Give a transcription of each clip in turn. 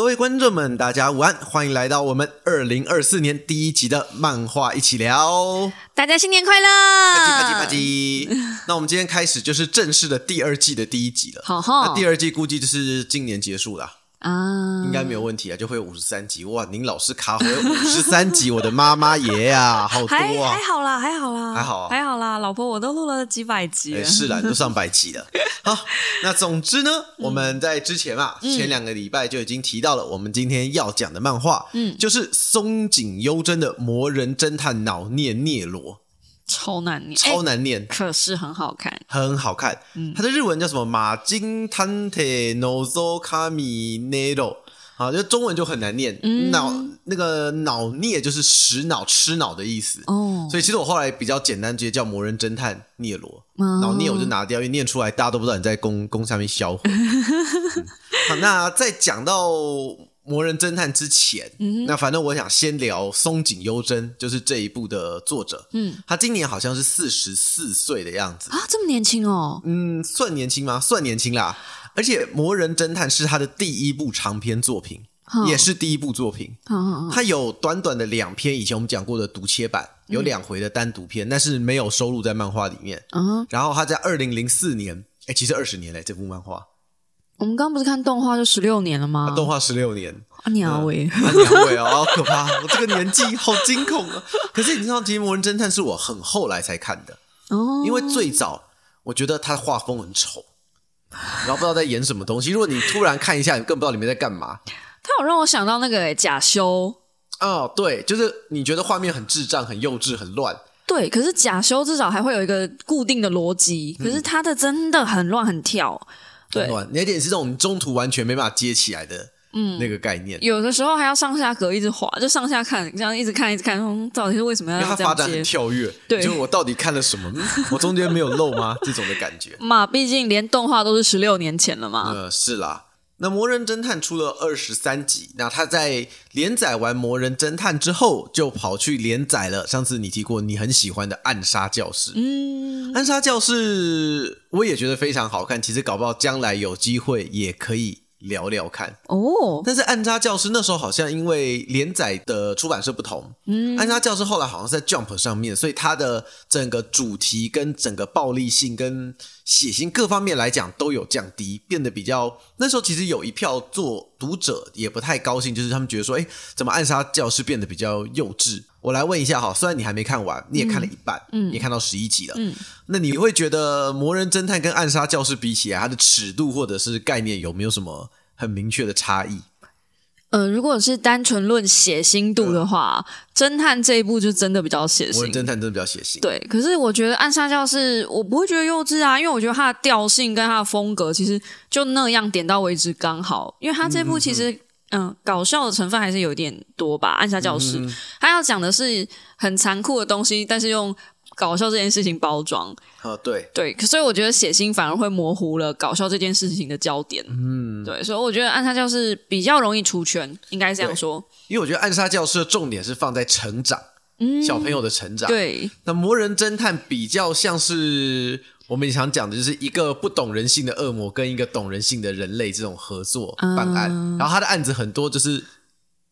各位观众们，大家午安，欢迎来到我们二零二四年第一集的漫画一起聊。大家新年快乐！啪叽啪叽啪叽。那我们今天开始就是正式的第二季的第一集了。好哈那第二季估计就是今年结束了，啊，应该没有问题啊，就会有五十三集。哇，您老是卡回五十三集，我的妈妈耶呀，好多啊还！好啦，还好啦，还好啊还好啦，老婆我都录了几百集是啦，都上百集了。好，那总之呢，我们在之前啊，前两个礼拜就已经提到了，我们今天要讲的漫画，嗯，就是松井优真的《魔人侦探脑念聂罗》，超难念，超哎难念，可是很好看。很好看。嗯它的日文叫什么？马金探特 nozo kami nero。啊，就中文就很难念，脑那个脑颞就是食脑、吃脑的意思。哦，所以其实我后来比较简单，直接叫魔人侦探聂罗，哦脑聂我就拿掉，因为念出来大家都不知道你在公公下面销毁。嗯好，那再讲到魔人侦探之前，嗯那反正我想先聊松井优真，就是这一部的作者。嗯，他今年好像是四十四岁的样子，啊，这么年轻哦，嗯，算年轻吗？算年轻啦。而且《魔人侦探》是他的第一部长篇作品，哼也是第一部作品。嗯嗯嗯它有短短的两篇，以前我们讲过的读切版，有两回的单独篇，但是没有收录在漫画里面。嗯，然后他在二零零四年，哎，其实二十年嘞，这部漫画，我们刚刚不是看动画就十六年了吗？它动画十六年，啊，鸟喂，啊，两位哦，好可怕！我这个年纪好惊恐啊！可是你知道，其实《魔人侦探》是我很后来才看的，哦，因为最早我觉得他画风很丑，然后不知道在演什么东西。如果你突然看一下，你更不知道里面在干嘛。他有让我想到那个诶假修，哦，对，就是你觉得画面很智障、很幼稚、很乱，对，可是假修至少还会有一个固定的逻辑，可是他的真的很乱很跳，对很，乱，那点是这种中途完全没办法接起来的，嗯，那个概念。有的时候还要上下格一直滑，就上下看，这样一直看一直看，嗯到底是为什么要这样它发展很？跳跃，对就是我到底看了什么？嗯我中间没有漏吗？这种的感觉。嘛，毕竟连动画都是十六年前了嘛。呃，是啦。那《魔人侦探》出了二十三集，那他在连载完《魔人侦探》之后，就跑去连载了。上次你提过你很喜欢的《暗杀教室》，嗯，暗杀教室》我也觉得非常好看。其实搞不好将来有机会也可以聊聊看。哦，但是《暗杀教室》那时候好像因为连载的出版社不同，嗯，《暗杀教室》后来好像是在 Jump 上面，所以它的整个主题跟整个暴力性跟血腥各方面来讲都有降低，变得比较。那时候其实有一票做读者也不太高兴，就是他们觉得说，哎，怎么《暗杀教室》变得比较幼稚？我来问一下哈，虽然你还没看完，你也看了一半，嗯，也看到十一集了，嗯，那你会觉得《魔人侦探》跟《暗杀教室》比起来，它的尺度或者是概念有没有什么很明确的差异？呃，如果是单纯论血腥度的话，侦探这一部就真的比较血腥魔人侦。探真的比较血腥，对，可是我觉得《暗杀教室》我不会觉得幼稚啊，因为我觉得它的调性跟它的风格其实就那样点到为止刚好。因为它这部其实嗯搞笑的成分还是有点多吧，《暗杀教室》它要讲的是很残酷的东西，但是用搞笑这件事情包装。啊，对，对，可所以我觉得血腥反而会模糊了搞笑这件事情的焦点。嗯，对，所以我觉得《暗杀教室》比较容易出圈，应该这样说。因为我觉得暗杀教室的重点是放在成长，小朋友的成长。，嗯对，那魔人侦探比较像是我们常讲的，就是一个不懂人性的恶魔跟一个懂人性的人类这种合作办案，嗯然后他的案子很多就是。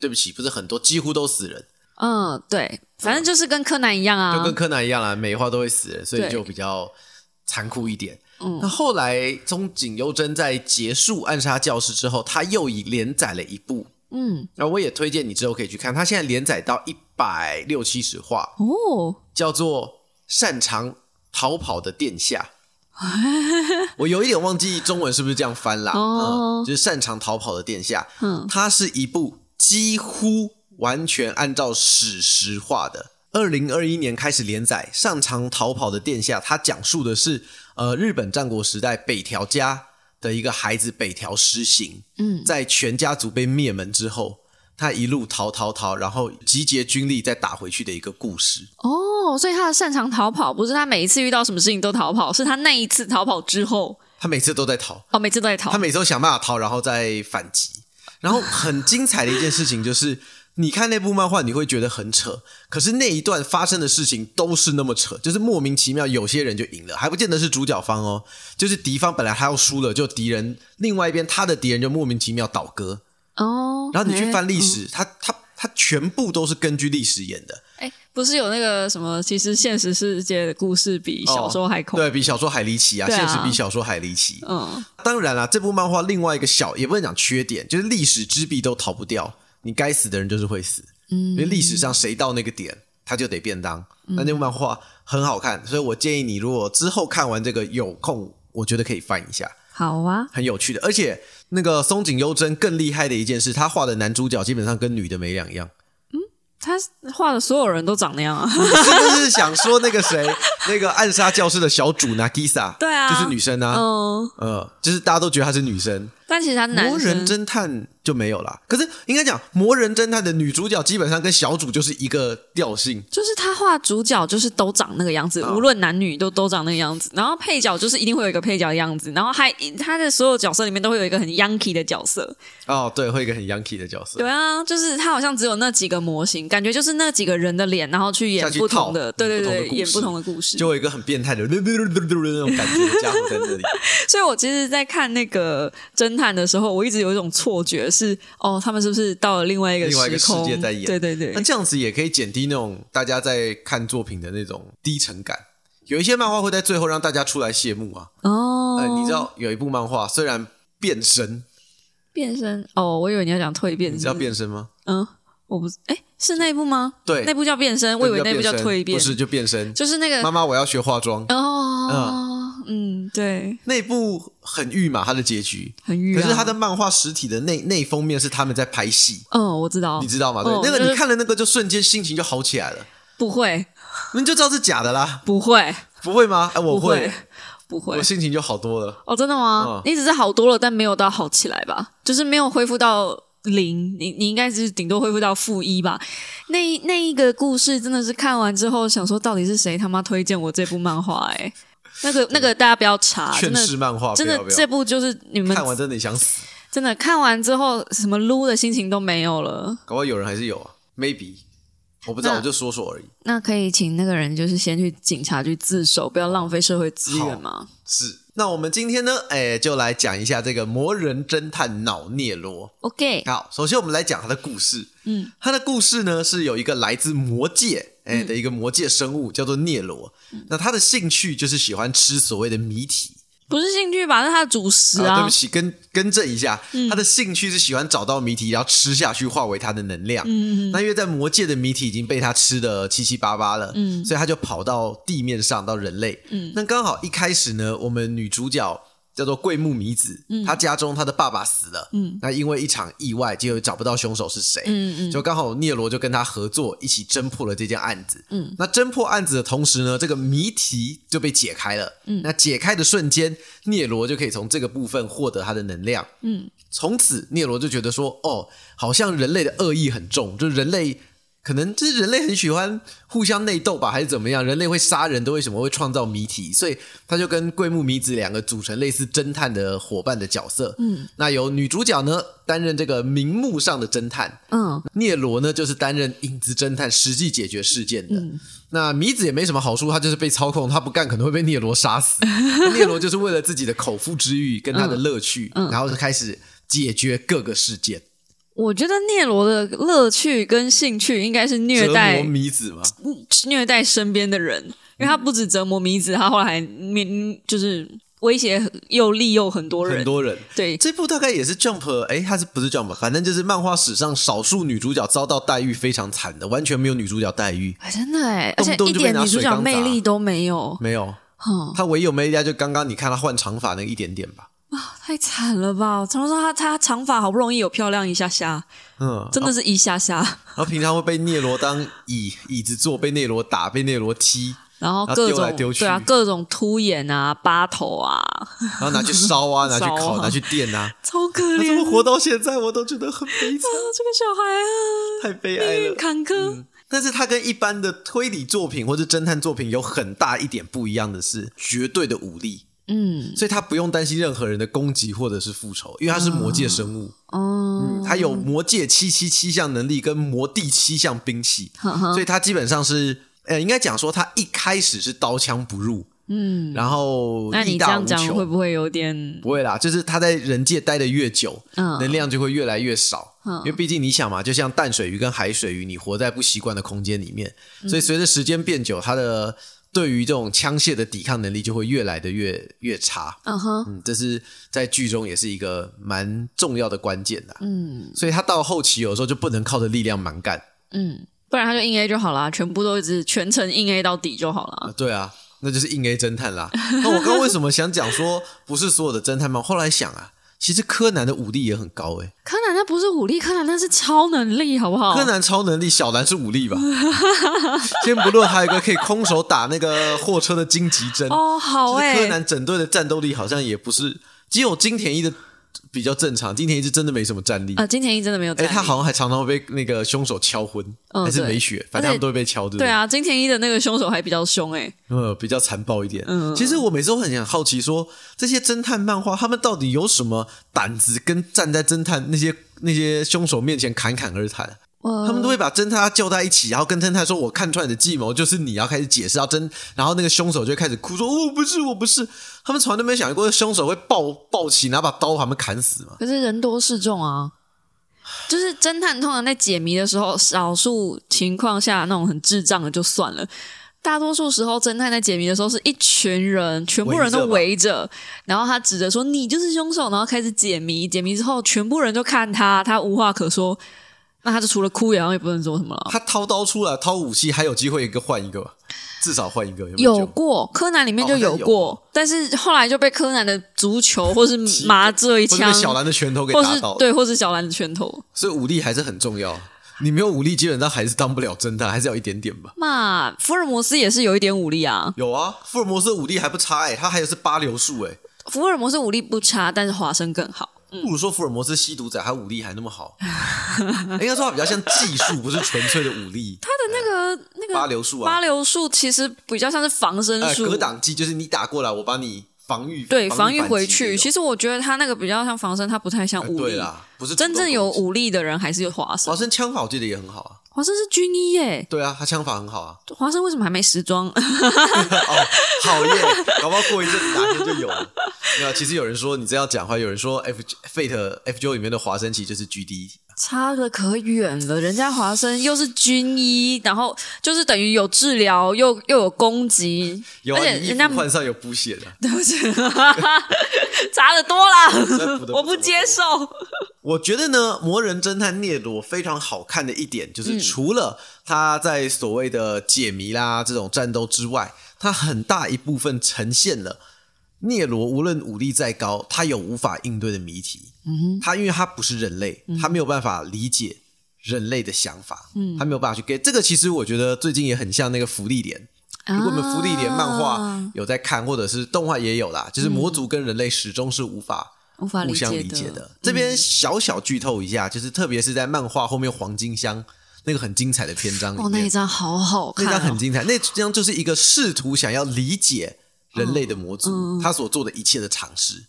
对不起，不是很多，几乎都死人，嗯，对，反正就是跟柯南一样啊，就跟柯南一样啦，每一话都会死人，所以就比较残酷一点。嗯，那后来中井优真在结束暗杀教室之后，他又以连载了一部，嗯，那我也推荐你之后可以去看，他现在连载到一百六七十话，哦，叫做《擅长逃跑的殿下》。我有一点忘记中文是不是这样翻啦，哦嗯，就是擅长逃跑的殿下，嗯它是一部几乎完全按照史实画的。二零二一年开始连载，《擅长逃跑的殿下》，它讲述的是呃日本战国时代北条家的一个孩子北条实行，嗯，在全家族被灭门之后，他一路逃逃逃，然后集结军力再打回去的一个故事。哦，所以他的擅长逃跑，不是他每一次遇到什么事情都逃跑，是他那一次逃跑之后，他每次都在逃，哦，每次都在逃他。每次都想办法逃，然后再反击。然后很精彩的一件事情就是，你看那部漫画，你会觉得很扯，可是那一段发生的事情都是那么扯，就是莫名其妙，有些人就赢了，还不见得是主角方哦，就是敌方本来他要输了，就敌人另外一边他的敌人就莫名其妙倒戈，哦，然后你去哎翻历史，它它它全部都是根据历史演的，哎，不是有那个什么？其实现实世界的故事比小说还恐怖。对比小说还离奇啊，啊现实比小说还离奇。嗯，当然啦，这部漫画另外一个小也不能讲缺点，就是历史之弊都逃不掉，你该死的人就是会死。嗯，因为历史上谁到那个点，他就得便当。那那部漫画很好看，所以我建议你，如果之后看完这个有空，我觉得可以翻一下，好啊，很有趣的。而且那个松井优真更厉害的一件事，他画的男主角基本上跟女的没两样。嗯他画的所有人都长那样啊。是不是想说那个谁，那个暗杀教室的小主 Nagisa，对啊就是女生啊，嗯，呃，就是大家都觉得她是女生。但其实她男魔人生侦探就没有啦。可是应该讲，魔人侦探的女主角基本上跟小主就是一个调性。就是他画主角就是都长那个样子，哦无论男女都都长那个样子。然后配角就是一定会有一个配角的样子，然后还他的所有角色里面都会有一个很 Yankee 的角色。哦，对，会一个很 Yankee 的角色。对啊，就是他好像只有那几个模型，感觉就是那几个人的脸，然后去演不同的，对对对，演不同的故事。就有一个很变态的那种感觉的家伙在那里。所以我其实，在看那个侦探的时候，我一直有一种错觉是，哦，他们是不是到了另外一个另外一个世界在演对对对那，这样子也可以减低那种大家在看作品的那种低沉感。有一些漫画会在最后让大家出来谢幕啊。哦，呃，你知道有一部漫画虽然变身，变身？哦，我以为你要讲蜕变，你知道变身吗？嗯，我不是，哎，是那一部吗？对那部叫变身，我以为那部叫蜕变，不是就变身。就是那个妈妈，我要学化妆。哦，嗯，对，那部很郁嘛，它的结局。很郁、啊。可是它的漫画实体的那那封面是他们在拍戏，嗯，我知道，你知道吗？对，哦那个你看了那个就瞬间心情就好起来了，不会，你就知道是假的啦，不会，不会吗？哎，我会，不会我。心情就好多了。哦，真的吗？嗯你只是好多了，但没有到好起来吧？就是没有恢复到零，你你应该是顶多恢复到负一吧？那那一个故事真的是看完之后想说，到底是谁他妈推荐我这部漫画、欸？那个那个大家不要查，真劝的世漫画，真的这部就是你们看完真的想死，真的看完之后什么撸的心情都没有了。搞不好有人还是有啊，maybe 我不知道，我就说说而已。那可以请那个人就是先去警察局自首，不要浪费社会资源吗？是，那我们今天呢，哎，就来讲一下这个魔人侦探脑聂罗。OK，好，首先我们来讲他的故事。嗯，他的故事呢是有一个来自魔界哎的一个魔界生物叫做聂罗，那他的兴趣就是喜欢吃所谓的谜题。不是兴趣吧？是他的主食啊对不。起，更更正一下，他的兴趣是喜欢找到谜题，然后吃下去化为他的能量。嗯那因为在魔界的谜题已经被他吃的七七八八了，嗯所以他就跑到地面上到人类。嗯那刚好一开始呢，我们女主角叫做桂木米子，他家中他的爸爸死了，嗯那因为一场意外，就找不到凶手是谁，嗯嗯就刚好聂罗就跟他合作，一起侦破了这件案子。嗯，那侦破案子的同时呢，这个谜题就被解开了。嗯那解开的瞬间，聂罗就可以从这个部分获得他的能量。嗯从此，聂罗就觉得说，哦，好像人类的恶意很重，就是人类可能就是人类很喜欢互相内斗吧，还是怎么样？人类会杀人，都为什么会创造谜题？所以他就跟桂木米子两个组成类似侦探的伙伴的角色。嗯那由女主角呢担任这个明目上的侦探，嗯聂罗呢就是担任影子侦探，实际解决事件的。嗯那米子也没什么好处，他就是被操控，他不干可能会被聂罗杀死。聂罗就是为了自己的口腹之欲跟他的乐趣，嗯嗯然后就开始解决各个事件，我觉得聂罗的乐趣跟兴趣应该是虐待磨弥子嘛。虐待身边的人，因为他不止折磨米子，他后来还面就是威胁又利诱很多人。很多人，对，这部大概也是 Jump，哎，他是不是 Jump？反正就是漫画史上少数女主角遭到待遇非常惨的，完全没有女主角待遇，哎真的哎，而且一点女主角魅力都没有，没有。哼，她唯一有魅力就刚刚你看他换长发那一点点吧，太惨了吧！常说他他长发好不容易有漂亮一下下，嗯，真的是一下下，然后平常会被聂罗当椅椅子坐，被聂罗打，被聂罗踢，然后各种丢来丢去对啊，各种凸眼啊、八头啊，然后拿去烧啊，拿去烤，啊拿去电啊。超可怜怎怜。么活到现在，我都觉得很悲惨，啊这个小孩啊，太悲哀了。坎坷。但是他跟一般的推理作品或者侦探作品有很大一点不一样的是，绝对的武力，嗯，所以他不用担心任何人的攻击或者是复仇，因为他是魔界生物，哦，他有魔界七七七项能力跟魔帝七项兵器，呵呵。所以他基本上是，呃，应该讲说他一开始是刀枪不入，嗯，然后那你这样讲会不会有点不会啦？就是他在人界待的越久，嗯，能量就会越来越少，嗯，因为毕竟你想嘛，就像淡水鱼跟海水鱼，你活在不习惯的空间里面，所以随着时间变久，它的对于这种枪械的抵抗能力就会越来的越越差，嗯哼，嗯，这是在剧中也是一个蛮重要的关键的，嗯，所以他到后期有时候就不能靠着力量蛮干，嗯。不然他就硬 A 就好了，全部都一直全程硬 A 到底就好了。对啊，那就是硬 A 侦探啦。那我刚为什么想讲说不是所有的侦探吗？后来想啊，其实柯南的武力也很高诶。柯南那不是武力，柯南那是超能力，好不好？柯南超能力，小兰是武力吧？先不论，还有一个可以空手打那个货车的荆棘针哦，好哎。柯南整队的战斗力好像也不是只有金田一的。比较正常，金田一是真的没什么战力啊。金田一真的没有，哎，他好像还常常会被那个凶手敲昏，还是没血，反正他们都会被敲的。对啊，金田一的那个凶手还比较凶，哎，呃，比较残暴一点。嗯，其实我每次都很想好奇，说这些侦探漫画，他们到底有什么胆子，跟站在侦探那些那些凶手面前侃侃而谈？他们都会把侦探叫在一起，然后跟侦探说：“我看出来你的计谋就是你要开始解释，要侦。”然后那个凶手就开始哭说：“我不是，我不是。”他们从来都没想过凶手会抱抱起拿把刀把他们砍死嘛？可是人多势众啊，就是侦探通常在解谜的时候，少数情况下那种很智障的就算了，大多数时候侦探在解谜的时候是一群人，全部人都围着，然后他指着说：“你就是凶手。”然后开始解谜，解谜之后，全部人就看他，他无话可说。那他就除了哭，然后也不能做什么了。他掏刀出来，掏武器，还有机会一个换一个，至少换一个。有过柯南里面就有过，但是后来就被柯南的足球或是 麻醉枪、小兰的拳头给打倒。对，或是小兰的拳头。所以武力还是很重要。你没有武力，基本上还是当不了侦探，还是要一点点吧。那福尔摩斯也是有一点武力啊。有啊，福尔摩斯武力还不差哎，他还有是八流术哎。福尔摩斯武力不差，但是华生更好。不如说福尔摩斯吸毒仔，他武力还那么好，应该说他比较像技术，不是纯粹的武力。他的那个那个八流术啊，八流术其实比较像是防身术，格挡技就是你打过来，我把你防御，对，防御回去。其实我觉得他那个比较像防身，他不太像武力啦，不是真正有武力的人还是有华生。华生枪法我记得也很好啊。华生是军医耶，对啊，他枪法很好啊。华生为什么还没时装？哦，好耶，搞不好过一阵子哪天就有了。没有，其实有人说你这样讲话，有人说 F Fate F 九里面的华生其实就是 G D，差的可远了。人家华生又是军医，然后就是等于有治疗，又又有攻击，而且人家换上有补血的，对不起，差的多了，我不接受。我觉得呢，《魔人侦探聂罗》非常好看的一点，就是除了他在所谓的解谜啦这种战斗之外，他很大一部分呈现了聂罗无论武力再高，他有无法应对的谜题。嗯哼，他因为他不是人类，他没有办法理解人类的想法，嗯，他没有办法去给这个。其实我觉得最近也很像那个福利点。如果我们福利点漫画有在看，或者是动画也有啦，就是魔族跟人类始终是无法。无法互相理解的，这边小小剧透一下，就是特别是在漫画后面黄金箱那个很精彩的篇章里面，那一张好好看，那张很精彩，那张就是一个试图想要理解人类的魔族，他所做的一切的尝试。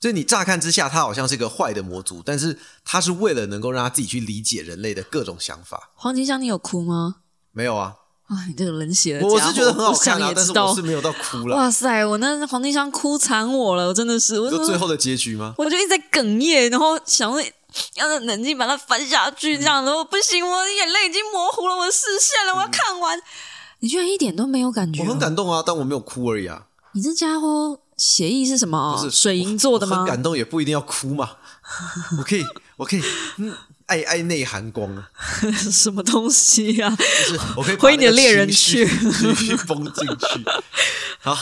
所以你乍看之下，他好像是一个坏的魔族，但是他是为了能够让他自己去理解人类的各种想法。黄金香，你有哭吗？没有啊。啊，你这个冷血的我是觉得很好看啊，但是我是没有到哭了。哇塞，我那黄金香哭惨我了，我真的是。就最后的结局吗？我就一直在哽咽，然后想要要冷静把它翻下去，这样的不行，我的眼泪已经模糊了我的视线了，我要看完。你居然一点都没有感觉？我很感动啊，但我没有哭而已啊。你这家伙协议是什么？是水银做的吗？很感动也不一定要哭嘛。我可以，我可以，嗯。爱爱内涵光啊，什么东西呀？就是我可以挥你的猎人去，继续封进去。好，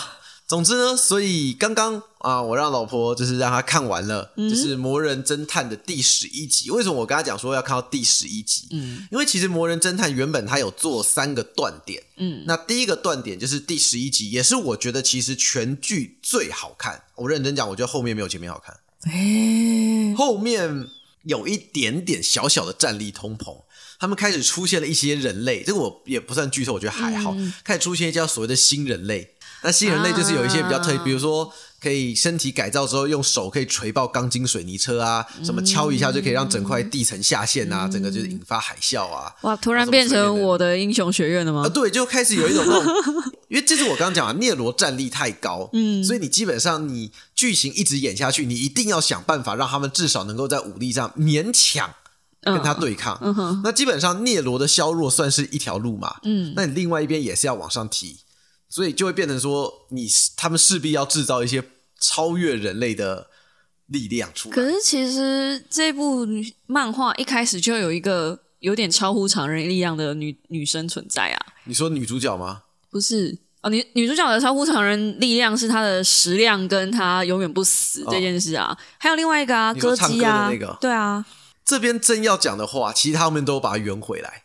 总之呢，所以刚刚啊，我让老婆就是让她看完了，就是《魔人侦探》的第十一集。为什么我跟她讲说要看到第十一集？嗯，因为其实《魔人侦探》原本它有做三个断点。嗯，那第一个断点就是第十一集，也是我觉得其实全剧最好看。我认真讲，我觉得后面没有前面好看。哎，后面。有一点点小小的战力通膨，他们开始出现了一些人类，这个我也不算剧透，我觉得还好。开始出现一些所谓的新人类，那新人类就是有一些比较特，比如说可以身体改造之后用手可以锤爆钢筋水泥车啊，什么敲一下就可以让整块地层下陷啊，整个就是引发海啸啊。哇，突然变成我的英雄学院了吗？啊，对，就开始有一种那种。因为这是我刚刚讲啊，聂罗战力太高，嗯，所以你基本上你剧情一直演下去，你一定要想办法让他们至少能够在武力上勉强跟他对抗。那基本上聂罗的削弱算是一条路嘛，嗯，那你另外一边也是要往上提，所以就会变成说，你他们势必要制造一些超越人类的力量出来。可是其实这部漫画一开始就有一个有点超乎常人力量的女女生存在啊。你说女主角吗？不是哦，女女主角的超乎常人力量是她的食量跟她永远不死这件事啊。还有另外一个啊，歌姬啊，那个对啊。这边真要讲的话，其实他们都把它圆回来。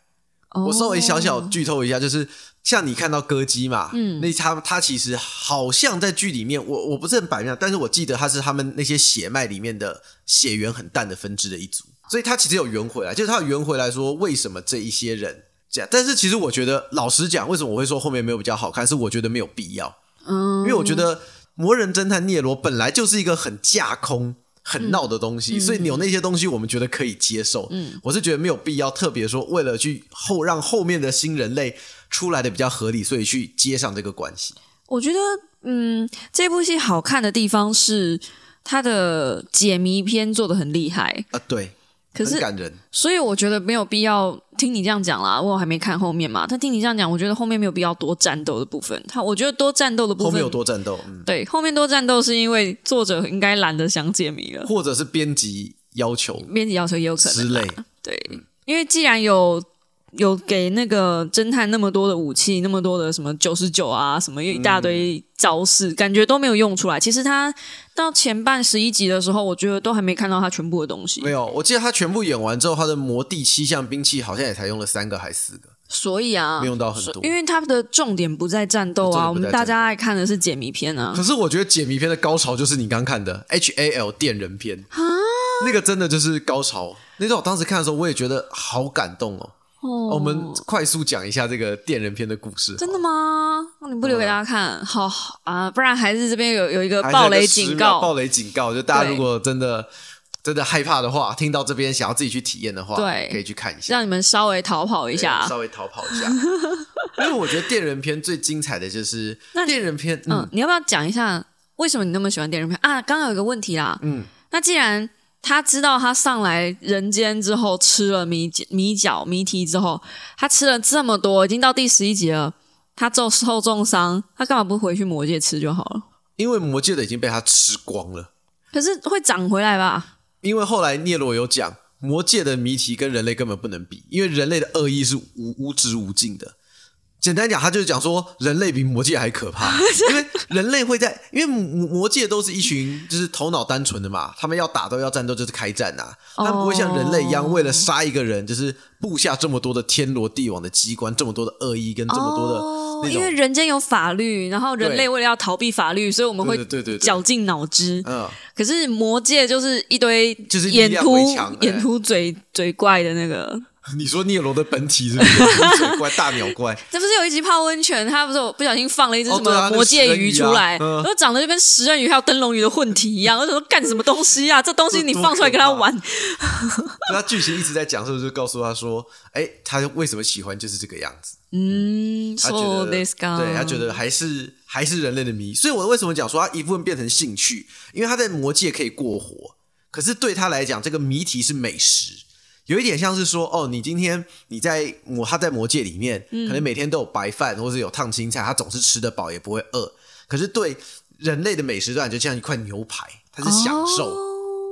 我稍微小小剧透一下，就是像你看到歌姬嘛，嗯，那他他其实好像在剧里面，我我不是很摆明，但是我记得他是他们那些血脉里面的血缘很淡的分支的一组，所以他其实有圆回来，就是他有圆回来说为什么这一些人这样。但是其实我觉得，老实讲，为什么我会说后面没有比较好看，是我觉得没有必要，嗯，因为我觉得魔人侦探聂罗本来就是一个很架空。很闹的东西，所以你有那些东西我们觉得可以接受。嗯，我是觉得没有必要特别说为了去后让后面的新人类出来的比较合理，所以去接上这个关系。我觉得，嗯，这部戏好看的地方是它的解谜篇做的很厉害啊，对。可是感人，所以我觉得没有必要听你这样讲啦。我还没看后面嘛，但听你这样讲，我觉得后面没有必要多战斗的部分。他我觉得多战斗的部分后面有多战斗，对，后面多战斗是因为作者应该懒得想解谜了，或者是编辑要求，编辑要求也有可能之类。对，因为既然有。有给那个侦探那么多的武器，那么多的什么九十九啊，什么一大堆招式，感觉都没有用出来。其实他到前半十一集的时候，我觉得都还没看到他全部的东西。没有，我记得他全部演完之后，他的魔帝七项兵器好像也才用了三个还是四个。所以啊，没用到很多，因为他的重点不在战斗啊，我们大家爱看的是解谜片啊。可是我觉得解谜片的高潮就是你刚看的 H A L 电人片啊，那个真的就是高潮。那段我当时看的时候，我也觉得好感动哦。我们快速讲一下这个电人篇的故事。真的吗？那你不留给大家看？好啊，不然还是这边有有一个暴雷警告。暴雷警告，就大家如果真的真的害怕的话，听到这边想要自己去体验的话，对，可以去看一下，让你们稍微逃跑一下，稍微逃跑一下。因为我觉得电人片最精彩的就是那电人片。嗯，你要不要讲一下为什么你那么喜欢电人片啊？刚刚有一个问题啦。嗯，那既然。他知道他上来人间之后吃了米米角谜题之后，他吃了这么多，已经到第十一集了。他受受重伤，他干嘛不回去魔界吃就好了？因为魔界的已经被他吃光了。可是会长回来吧？因为后来聂罗有讲，魔界的谜题跟人类根本不能比，因为人类的恶意是无无止无尽的。简单讲，他就是讲说，人类比魔界还可怕，因为人类会在，因为魔魔界都是一群就是头脑单纯的嘛，他们要打都要战斗，就是开战呐，他们不会像人类一样为了杀一个人，就是布下这么多的天罗地网的机关，这么多的恶意跟这么多的，因为人间有法律，然后人类为了要逃避法律，所以我们会对对绞尽脑汁。嗯，可是魔界就是一堆就是眼凸眼凸嘴嘴怪的那个。你说聂罗的本体是水怪、大鸟怪？这不是有一集泡温泉，他不是不小心放了一只什么魔界鱼出来，然后长得就跟食人鱼还有灯笼鱼的混体一样。我说干什么东西啊？这东西你放出来跟他玩？那剧情一直在讲，是不是告诉他说，哎，他为什么喜欢就是这个样子？嗯，他觉得对他觉得还是还是人类的谜。所以我为什么讲说他一部分变成兴趣？因为他在魔界可以过活，可是对他来讲，这个谜题是美食。有一点像是说，哦，你今天你在魔他在魔界里面，可能每天都有白饭或者有烫青菜，他总是吃得饱，也不会饿。可是对人类的美食段，就像一块牛排，他是享受。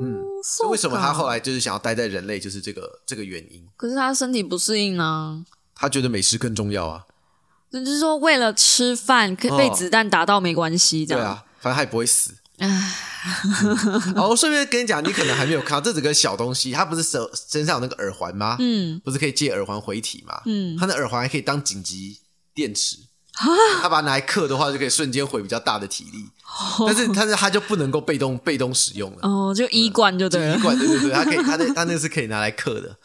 嗯，为什么他后来就是想要待在人类，就是这个这个原因。可是他身体不适应啊，他觉得美食更重要啊。就是说，为了吃饭，可被子弹打到没关系，这样。对啊，反正他也不会死。好，顺便跟你讲，你可能还没有看到这几个小东西，它不是手身上有那个耳环吗？嗯，不是可以借耳环回体吗？嗯，它的耳环还可以当紧急电池，它把它拿来刻的话，就可以瞬间回比较大的体力。但是，但是它就不能够被动被动使用了。哦，就一罐就对，了，一罐对对对，它可以，它那它那是可以拿来刻的。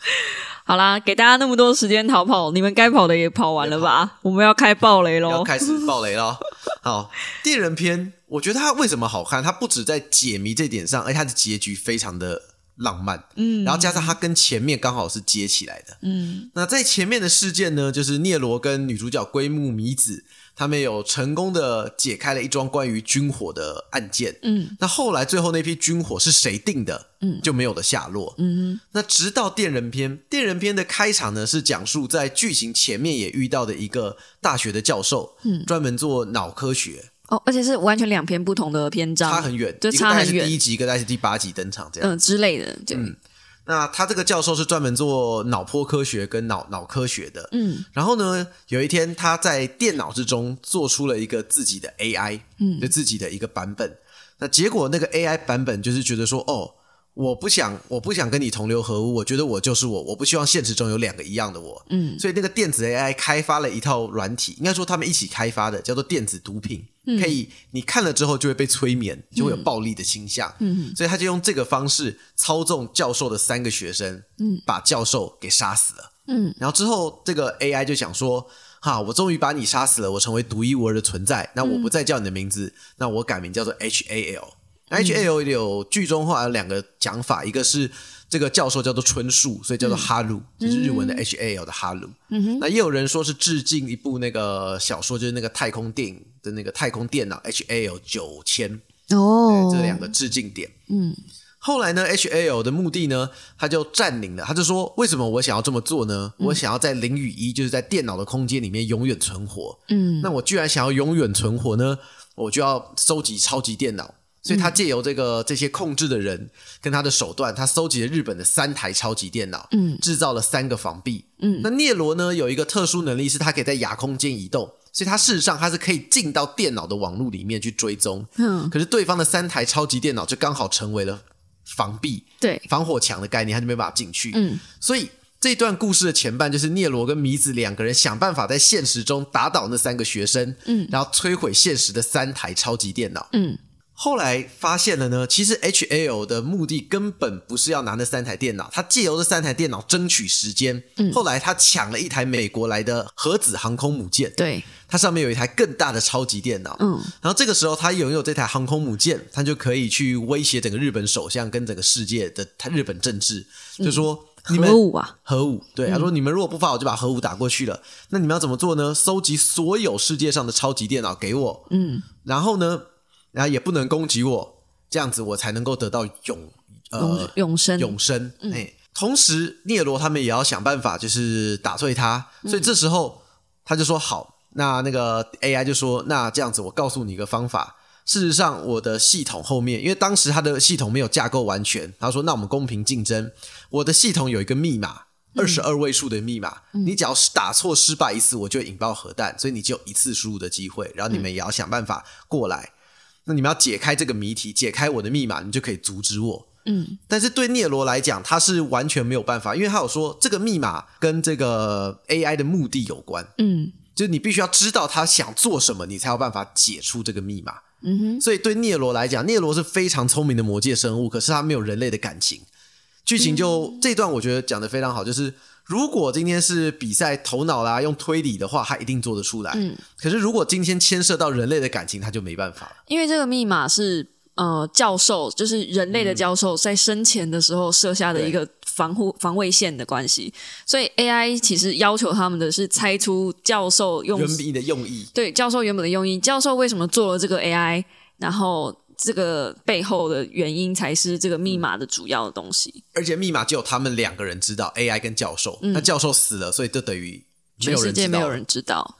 好啦，给大家那么多时间逃跑，你们该跑的也跑完了吧？我们要开暴雷喽！要开始暴雷喽！好，电人篇，我觉得它为什么好看？它不止在解谜这点上，而且它的结局非常的浪漫。嗯，然后加上它跟前面刚好是接起来的。嗯，那在前面的事件呢，就是聂罗跟女主角龟木米子。他们有成功的解开了一桩关于军火的案件。嗯，那后来最后那批军火是谁定的？嗯，就没有了下落。嗯那直到电人篇，电人篇的开场呢是讲述在剧情前面也遇到的一个大学的教授，嗯，专门做脑科学，哦，而且是完全两篇不同的篇章，差很远，差很远。第一集，一个大概是第八集登场这样。嗯、之类的，嗯，那他这个教授是专门做脑波科学跟脑脑科学的，嗯，然后呢，有一天他在电脑之中做出了一个自己的 AI，嗯，就自己的一个版本。那结果那个 AI 版本就是觉得说，哦，我不想，我不想跟你同流合污，我觉得我就是我，我不希望现实中有两个一样的我，嗯，所以那个电子 AI 开发了一套软体，应该说他们一起开发的，叫做电子毒品，可以你看了之后就会被催眠，就会有暴力的倾向，嗯，所以他就用这个方式操纵教授的三个学生，嗯，把教授给杀死了，嗯，然后之后这个 AI 就想说。哈，我终于把你杀死了，我成为独一无二的存在。那我不再叫你的名字，那我改名叫做 H A L。H A L 有剧中话有两个讲法，一个是这个教授叫做春树，所以叫做哈鲁，就是日文的 H A L 的哈鲁。那也有人说是致敬一部那个小说，就是那个太空电影的那个太空电脑 H A L 九千。哦对，这两个致敬点。嗯，后来呢，H A L 的目的呢，他就占领了，他就说，为什么我想要这么做呢？我想要在零与一，就是在电脑的空间里面永远存活。嗯，那我居然想要永远存活呢，我就要收集超级电脑。所以他借由这个这些控制的人跟他的手段，他搜集了日本的三台超级电脑，嗯，制造了三个防壁，嗯，那聂罗呢有一个特殊能力，是他可以在亚空间移动，所以他事实上他是可以进到电脑的网络里面去追踪，嗯，可是对方的三台超级电脑就刚好成为了防壁，对，防火墙的概念，他就没办法进去，嗯，所以。这段故事的前半就是聂罗跟米子两个人想办法在现实中打倒那三个学生，嗯，然后摧毁现实的三台超级电脑，嗯，后来发现了呢，其实 H L 的目的根本不是要拿那三台电脑，他借由这三台电脑争取时间。后来他抢了一台美国来的核子航空母舰，对，它上面有一台更大的超级电脑。嗯，然后这个时候他拥有这台航空母舰，他就可以去威胁整个日本首相跟整个世界的他日本政治，就说。你们核武啊，核武，对，他说你们如果不发，我就把核武打过去了。那你们要怎么做呢？搜集所有世界上的超级电脑给我，嗯，然后呢，然后也不能攻击我，这样子我才能够得到永呃永永生永生。哎，同时聂罗他们也要想办法，就是打碎他。所以这时候他就说好，那那个 AI 就说，那这样子我告诉你一个方法。事实上，我的系统后面，因为当时他的系统没有架构完全，他说：“那我们公平竞争。我的系统有一个密码，二十二位数的密码，你只要是打错失败一次，我就引爆核弹，所以你只有一次输入的机会。然后你们也要想办法过来。那你们要解开这个谜题，解开我的密码，你就可以阻止我。嗯，但是对聂罗来讲，他是完全没有办法，因为他有说这个密码跟这个 AI 的目的有关。嗯，就是你必须要知道他想做什么，你才有办法解出这个密码。嗯哼，所以对聂罗来讲，聂罗是非常聪明的魔界生物，可是他没有人类的感情。剧情就、这段我觉得讲的非常好，就是如果今天是比赛头脑啦，用推理的话，他一定做得出来。嗯，可是如果今天牵涉到人类的感情，他就没办法了。因为这个密码是呃教授，就是人类的教授在生前的时候设下的一个防护防卫线的关系，所以 AI 其实要求他们的是猜出教授用原笔的用意，对教授原本的用意，教授为什么做了这个 AI，然后这个背后的原因才是这个密码的主要的东西。而且密码只有他们两个人知道，AI 跟教授。那教授死了，所以就等于没全世有人知道了界没有人知道，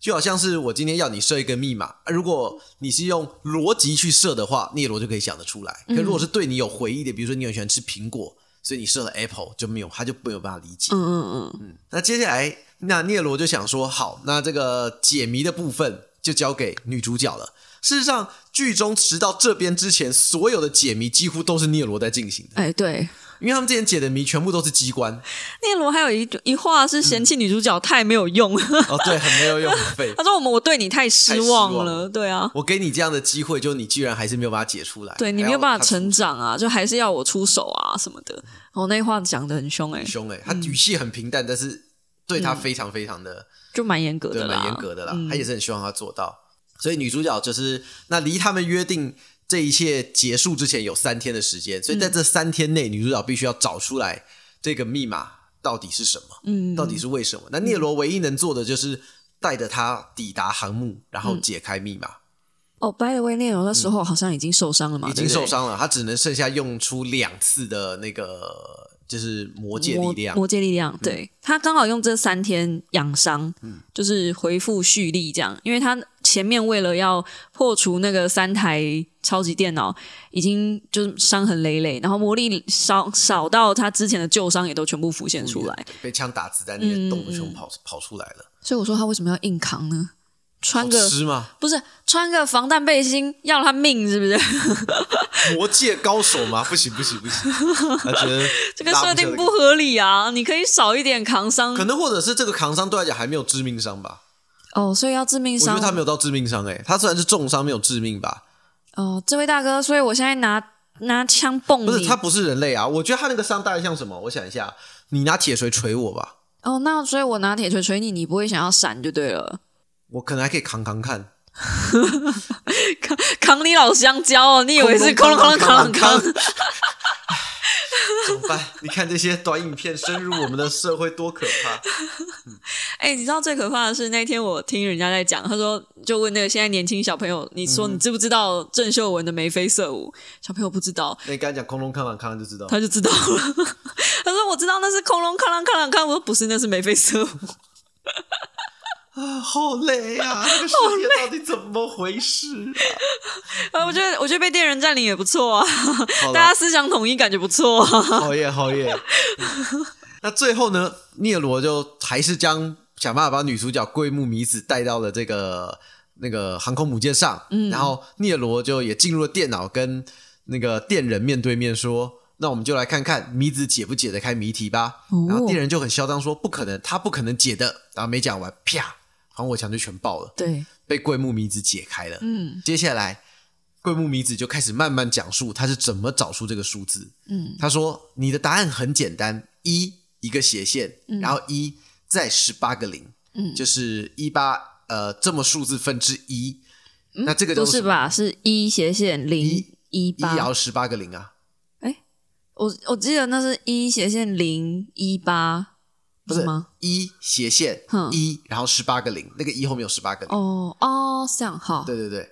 就好像是我今天要你设一个密码，啊如果你是用逻辑去设的话，聂罗就可以想得出来。可如果是对你有回忆的，比如说你很喜欢吃苹果，所以你设了 Apple 就没有，他就没有办法理解。嗯嗯嗯，那接下来，那聂罗就想说，好，那这个解谜的部分就交给女主角了。事实上，剧中直到这边之前，所有的解谜几乎都是聂罗在进行的，哎，对，因为他们之前解的谜全部都是机关。聂罗还有一一话是嫌弃女主角太没有用，哦，对，很没有用，很废。他说我们我对你太失望了，了对啊，我给你这样的机会，就你居然还是没有把它解出来，对你没有办法成长啊，就还是要我出手啊什么的。哦，那话讲的很凶哎、很凶哎、他语气很平淡，但是对他非常非常的、就蛮严格的啦，蛮严格的啦。他也是很希望他做到。所以女主角就是那离他们约定这一切结束之前有三天的时间，所以在这三天内，女主角必须要找出来这个密码到底是什么，嗯，到底是为什么？那聂罗唯一能做的就是。带着他抵达航母，然后解开密码。哦，By the way，聂罗那时候好像已经受伤了嘛，已经受伤了，他只能剩下用出两次的那个。就是魔界力量，魔界力量，对他刚好用这三天养伤，嗯，就是恢复蓄力这样，因为他前面为了要破除那个三台超级电脑，已经就是伤痕累累，然后魔力少少到他之前的旧伤也都全部浮现出来，被枪打子弹那些洞全部跑跑出来了，所以我说他为什么要硬扛呢？穿个湿吗？不是穿个防弹背心要他命是不是？魔界高手吗？不行不行不行！他觉得这个设定不合理啊！你可以少一点扛伤，可能或者是这个扛伤对来讲还没有致命伤吧？哦，所以要致命伤？我觉得他没有到致命伤哎，他虽然是重伤没有致命吧？哦，这位大哥，所以我现在拿拿枪蹦你，不是他不是人类啊！我觉得他那个伤大概像什么？我想一下，你拿铁锤锤我吧。哦，那所以我拿铁锤锤你，你不会想要闪就对了。我可能还可以扛扛看，扛扛你老香蕉哦！你以为是扛扛扛扛？怎么办？你看这些短影片深入我们的社会多可怕！哎，你知道最可怕的是那天我听人家在讲，他说就问那个现在年轻小朋友，你说你知不知道郑秀文的眉飞色舞？小朋友不知道，那你刚才讲空龙康朗康就知道，他就知道了。他说我知道那是空龙康朗看朗看，我说不是，那是眉飞色舞。啊，好累啊！这个世界到底怎么回事啊？啊，我觉得，我觉得被电人占领也不错啊，大家思想统一，感觉不错。好耶，好耶！那最后呢，聂罗就还是将想办法把女主角桂木米子带到了这个那个航空母舰上，嗯，然后聂罗就也进入了电脑，跟那个电人面对面说：“那我们就来看看米子解不解得开谜题吧。”然后电人就很嚣张说：“不可能，他不可能解的。”然后没讲完，啪！防火墙就全爆了，对，被桂木米子解开了。嗯，接下来桂木米子就开始慢慢讲述他是怎么找出这个数字。嗯，他说：“你的答案很简单，一一个斜线，然后一再十八个零，嗯，就是一八呃这么数字分之一。那这个不是吧？是一斜线零一八，一摇十八个零啊？哎，我我记得那是一斜线零一八。”不是吗？一斜线一，然后十八个零，那个一后面有十八个零。哦哦，这样哈。对对对，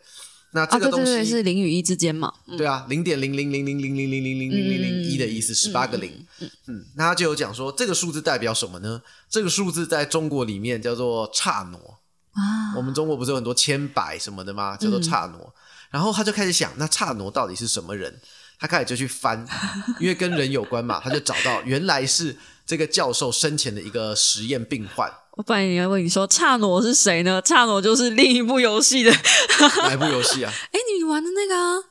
那这个东西是零与一之间嘛？对啊，零点零零零零零零零零零零零一的意思，十八个零。嗯嗯，那他就有讲说，这个数字代表什么呢？这个数字在中国里面叫做刹挪啊。我们中国不是有很多千百什么的吗？叫做刹挪。然后他就开始想，那刹挪到底是什么人？他开始就去翻，因为跟人有关嘛，他就找到原来是。这个教授生前的一个实验病患，我本来要问你说，刹挪是谁呢？差挪就是另一部游戏的 哪一部游戏啊？哎，你玩的那个啊《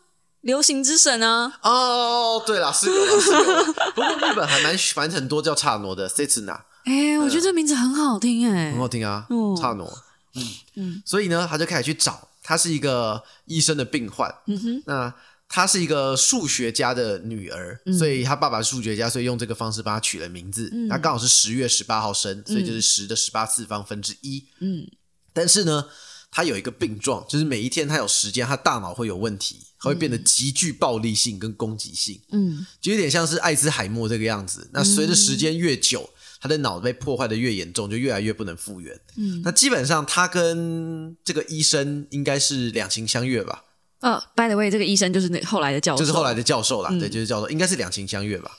流行之神》啊？哦，对了，是有，是有。不过日本还蛮蛮很多叫差挪的 s e t s n a 哎，我觉得这名字很好听，哎，很好听啊，刹挪。嗯嗯，所以呢，他就开始去找，他是一个医生的病患。嗯哼，那。她是一个数学家的女儿，所以她爸爸是数学家，所以用这个方式帮她取了名字。她刚好是十月十八号生，所以就是十的十八次方分之一。嗯，但是呢，她有一个病状，就是每一天她有时间，她大脑会有问题，会变得极具暴力性跟攻击性。嗯，就有点像是艾滋海默这个样子。那随着时间越久，她的脑被破坏的越严重，就越来越不能复原。嗯，那基本上她跟这个医生应该是两情相悦吧。呃，By the way，这个医生就是那后来的教授，就是后来的教授啦。对，就是教授，应该是两情相悦吧？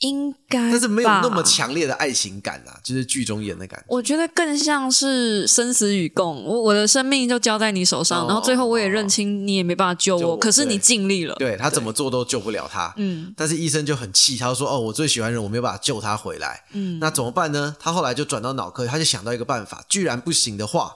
应该，但是没有那么强烈的爱情感啊，就是剧中演的感觉。我觉得更像是生死与共，我我的生命就交在你手上，然后最后我也认清你也没办法救我，可是你尽力了。对他怎么做都救不了他。嗯，但是医生就很气，他说：“哦，我最喜欢人，我没有办法救他回来。”嗯，那怎么办呢？他后来就转到脑科，他就想到一个办法，居然不行的话，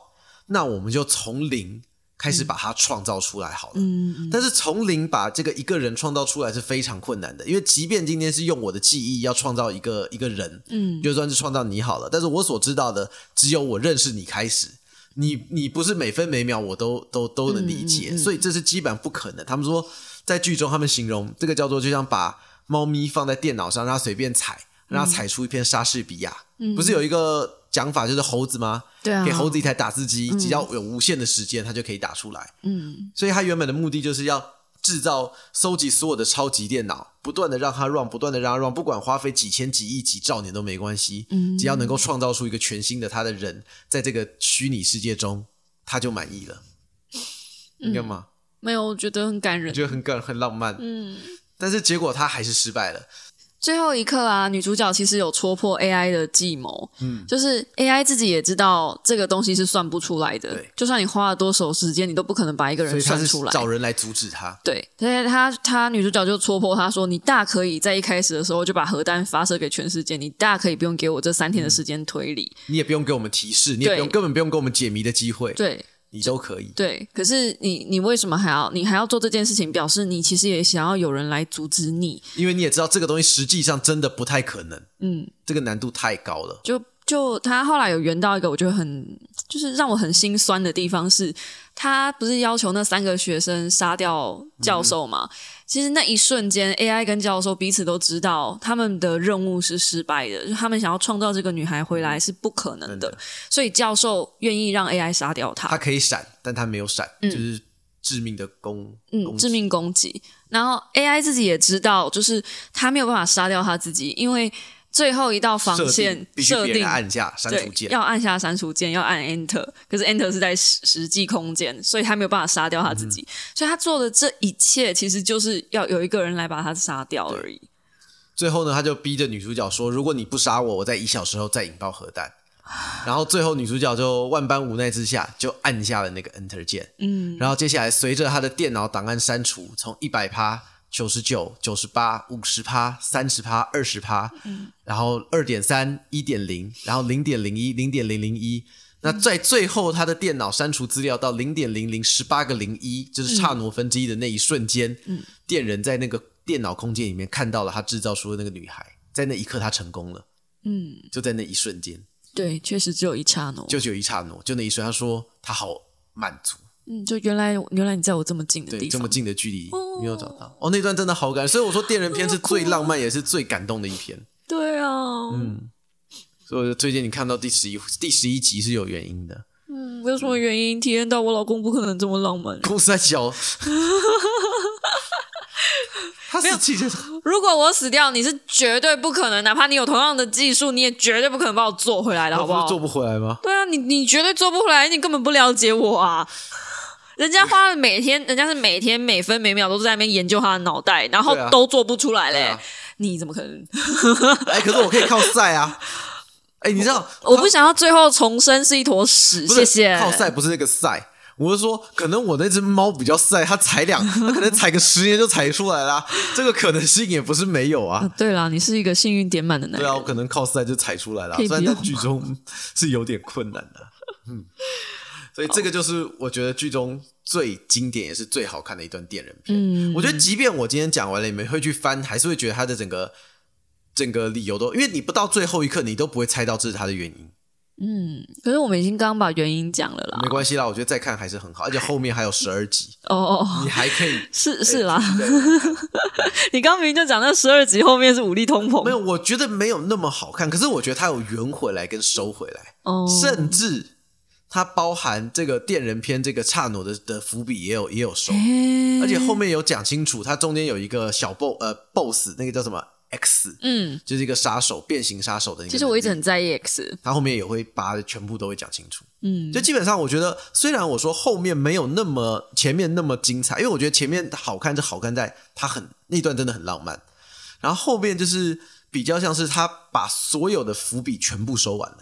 那我们就从零。开始把它创造出来好了，但是从零把这个一个人创造出来是非常困难的，因为即便今天是用我的记忆要创造一个一个人，嗯，就算是创造你好了，但是我所知道的只有我认识你开始，你你不是每分每秒我都都都能理解，所以这是基本不可能。他们说在剧中他们形容这个叫做就像把猫咪放在电脑上让它随便踩，让它踩出一片莎士比亚，不是有一个。讲法就是猴子吗？对啊，给猴子一台打字机，只要有无限的时间，它就可以打出来。嗯，所以它原本的目的就是要制造、收集所有的超级电脑，不断的让它 run，不断的让它 run，不管花费几千、几亿、几兆年都没关系，只要能够创造出一个全新的他的人，在这个虚拟世界中，他就满意了。你干嘛？没有，我觉得很感人我。觉得很感很浪漫，嗯，但是结果他还是失败了。最后一刻啊，女主角其实有戳破 AI 的计谋，嗯，就是 AI 自己也知道这个东西是算不出来的对，就算你花了多少时间，你都不可能把一个人算出来。找人来阻止他。对，所以他他女主角就戳破他说：“你大可以在一开始的时候就把核弹发射给全世界，你大可以不用给我这三天的时间推理。你也不用给我们提示，你也不用根本不用给我们解谜的机会，对你都可以。对，可是你你为什么还要你还要做这件事情？表示你其实也想要有人来阻止你。因为你也知道这个东西实际上真的不太可能，嗯，这个难度太高了。就就他后来有圆到一个我觉得很就是让我很心酸的地方是，他不是要求那三个学生杀掉教授吗？其实那一瞬间，AI 跟教授彼此都知道他们的任务是失败的，就他们想要创造这个女孩回来是不可能的，所以教授愿意让 AI 杀掉他。他可以闪，但他没有闪，就是致命的攻，嗯，致命攻击。然后 AI 自己也知道，就是他没有办法杀掉他自己，因为最后一道防设线定必须设定别人按下删除键。要按下删除键，要按 Enter，可是 Enter 是在实实际空间，所以他没有办法杀掉他自己，嗯所以他做的这一切其实就是要有一个人来把他杀掉而已。最后呢，他就逼着女主角说：“如果你不杀我，我在一小时后再引爆核弹。”然后最后女主角就万般无奈之下，就按下了那个 Enter 键。嗯，然后接下来随着她的电脑档案删除，从一百趴、九十九、九十八、五十趴、三十趴、二十趴，然后二点三、一点零，然后零点零一、零点零零一。那在最后，他的电脑删除资料到零点零零十八个零一，就是差挪分之一的那一瞬间，嗯。电人在那个电脑空间里面看到了他制造出的那个女孩，在那一刻他成功了，嗯，就在那一瞬间，对，确实只有一刹那。就只有一刹那，就那一瞬，他说他好满足，嗯，就原来原来你在我这么近的对，地方，这么近的距离没有找到，哦，那段真的好感人，所以我说电人篇是最浪漫也是最感动的一篇，对啊，嗯，所以我就推荐你看到第十一第十一集是有原因的，嗯，有什么原因体验到我老公不可能这么浪漫？公司在小，他死气就是如果我死掉，你是绝对不可能，哪怕你有同样的技术，你也绝对不可能把我做回来的，好不好？不做不回来吗？对啊，你你绝对做不回来，你根本不了解我啊！人家花了每天，人家是每天每分每秒都在那边研究他的脑袋，然后对啊都做不出来嘞。对啊你怎么可能？哎，可是我可以靠赛啊，哎，你知道我不想要最后重生是一坨屎，不是谢谢。靠赛不是那个赛，我是说，可能我那只猫比较赛，它踩两，它可能踩个十年就踩出来啦，这个可能性也不是没有啊。对啦，你是一个幸运点满的男人。对啊，我可能靠赛就踩出来了，可以虽然在剧中是有点困难的，嗯，所以这个就是我觉得剧中最经典也是最好看的一段电人片。嗯，我觉得即便我今天讲完了，你们会去翻，还是会觉得它的整个整个理由都，因为你不到最后一刻，你都不会猜到这是它的原因。嗯，可是我们已经刚刚把原因讲了啦。没。关系啦，我觉得再看还是很好，而且后面还有十二集，哦哦，哦。你还可以是是啦，对。你刚明明就讲那十二集后面是武力通膨，没有，我觉得没有那么好看，可是我觉得它有圆回来跟收回来，哦，甚至它包含这个电人篇这个刹那的的伏笔也有也有收，而且后面有讲清楚，它中间有一个小 boss 呃 boss 那个叫什么 X，嗯，就是一个杀手变形杀手的那个。其实我一直很在意 X，他后面也会把全部都会讲清楚。嗯，就基本上，我觉得虽然我说后面没有那么前面那么精彩，因为我觉得前面好看就好看在它很那段真的很浪漫，然后后面就是比较像是他把所有的伏笔全部收完了。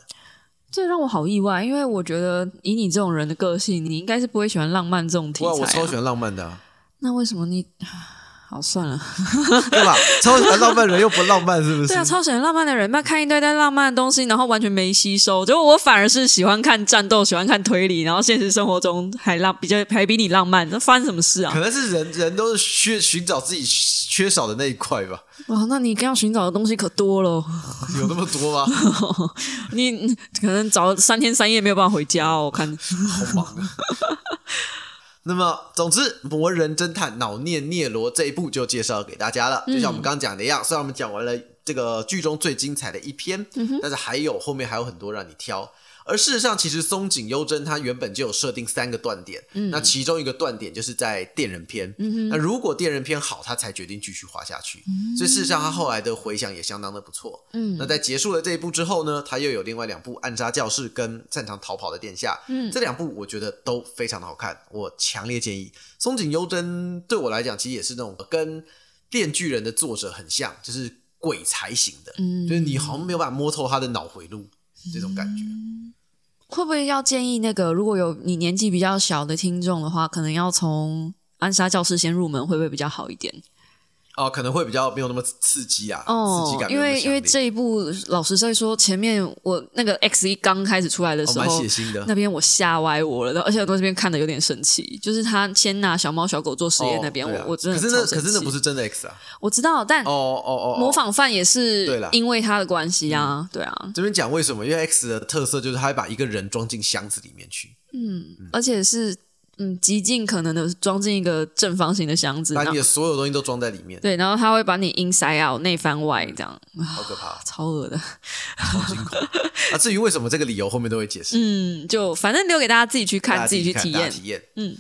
这让我好意外，因为我觉得以你这种人的个性，你应该是不会喜欢浪漫这种题哇，材、啊。我超喜欢浪漫的、啊，那为什么你？好算了，对吧？超喜欢浪漫人又不浪漫，是不是？对啊，超喜欢浪漫的人，那看一堆堆浪漫的东西，然后完全没吸收。结果我反而是喜欢看战斗，喜欢看推理，然后现实生活中还浪比较还比你浪漫，那发生什么事啊可？能是人人都是缺寻找自己缺少的那一块吧？哇，那你要寻找的东西可多了，有那么多吗？你你可能找了三天三夜没有办法回家哦。我看，好忙啊！那么，总之，《魔人侦探脑念聂罗》这一部就介绍给大家了。就像我们刚刚讲的一样，虽然我们讲完了这个剧中最精彩的一篇，但是还有后面还有很多让你挑。而事实上，其实松井优真他原本就有设定三个断点，嗯那其中一个断点就是在电人篇。那如果电人篇好，他才决定继续画下去。所以事实上，他后来的回响也相当的不错。嗯那在结束了这一部之后呢，他又有另外两部《暗杀教室》跟《擅长逃跑的殿下》。嗯这两部我觉得都非常的好看，我强烈建议。松井优真对我来讲，其实也是那种跟《电锯人》的作者很像，就是鬼才型的，嗯就是你好像没有办法摸透他的脑回路这种感觉。会不会要建议那个如果有你年纪比较小的听众的话，可能要从安莎教室先入门，会不会比较好一点？哦，可能会比较没有那么刺激啊，刺哦激感，因为因为这一部老实在说，前面我那个 X 一刚开始出来的哦蛮时候，血腥的。那边我吓歪我了，而且我在这边看的有点生气，就是他先拿小猫小狗做实验那边，哦啊。我我真的可是那可是那不是真的 X 啊。我知道，但哦哦哦，哦模仿犯也是对啦。因为他的关系啊，对啊，这边讲为什么？因为 X 的特色就是他会把一个人装进箱子里面去，嗯。而且是嗯极尽可能的装进一个正方形的箱子，把你的所有东西都装在里面，对，然后他会把你 inside out 内翻外这样，好可怕，超恶的。好 啊！至于为什么这个理由后面都会解释，嗯，就反正留给大家自己去看，自己去体验。体验。嗯，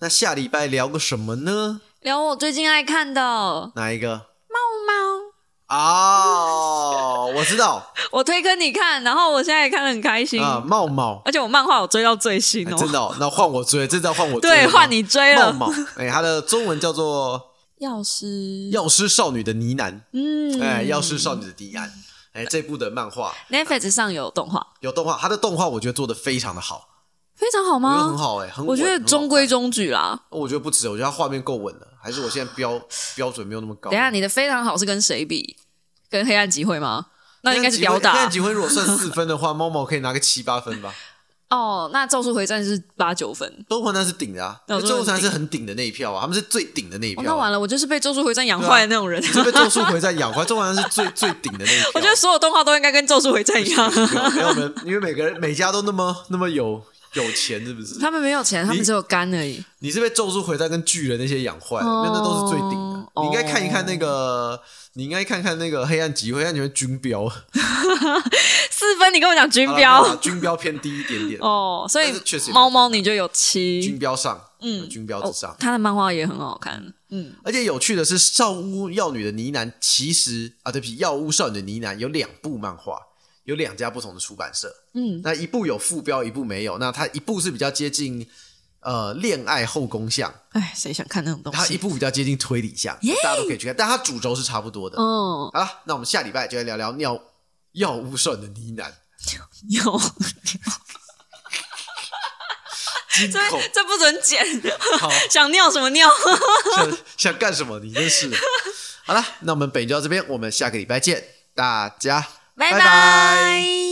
那下礼拜聊个什么呢？聊我最近爱看的哪一个？猫，哦，我知道。我推给你看，然后我现在也看得很开心，啊，茂茂。而且我漫画我追到最新哦，哎真的哦，那换我追，这次要换我追对，吗换你追了。茂茂，哎，他的中文叫做药师，《药师少女的呢喃》，嗯，哎，药师少女的呢喃，哎，这部的漫画。Netflix 上有动画，有动画，他的动画我觉得做的非常的好，非常好我觉得很吗？好哎，很我觉得稳很好看。中规中矩啦。我觉得不止，我觉得它画面够稳了，还是我现在标标准没有那么高。等一下，你的非常好是跟谁比？跟黑暗集会吗？那应该是表吊打黑暗集会如果算四分的话，猫猫可以拿个七八分吧。哦。那咒术回战是八九分。东环那是顶的啊，咒术回战是很顶的那一票啊，他们是最顶的那一哦，票啊。那完了，我就是被咒术回战养坏的那种人。你是被咒术回战养坏，咒术回战是最最顶的那一票。我觉得所有动画都应该跟咒术回战一样。没有人，因为每个人每家都那么那么有有钱，是不是？他们没有钱，他们只有肝而已。你是被咒术回战跟巨人那些养坏的，因为那都是最顶的。哦你应该看一看那个，你应该看看那个黑暗集会，黑暗集会军标，四分，你跟我讲军标军标偏低一点点，哦，所以猫猫你就有七军七。标上，嗯，军标哦之上。他的漫画也很好看。嗯，而且有趣的是，《少屋药女的呢喃》其实啊，对不起，《药屋少女的呢喃》有两部漫画，有两家不同的出版社。嗯，那一部有副标，一部没有。那它一部是比较接近呃恋爱后宫向，哎，谁想看那种东西它一？部比较接近推理向，大家都可以去看，但它主轴是差不多的。嗯，好了，那我们下礼拜就来聊聊尿药屋少女的呢喃。有，这这不准剪。想尿什么尿？想想干什么？你真是的。好了，那我们本集就到这边，我们下个礼拜见，大家拜拜。拜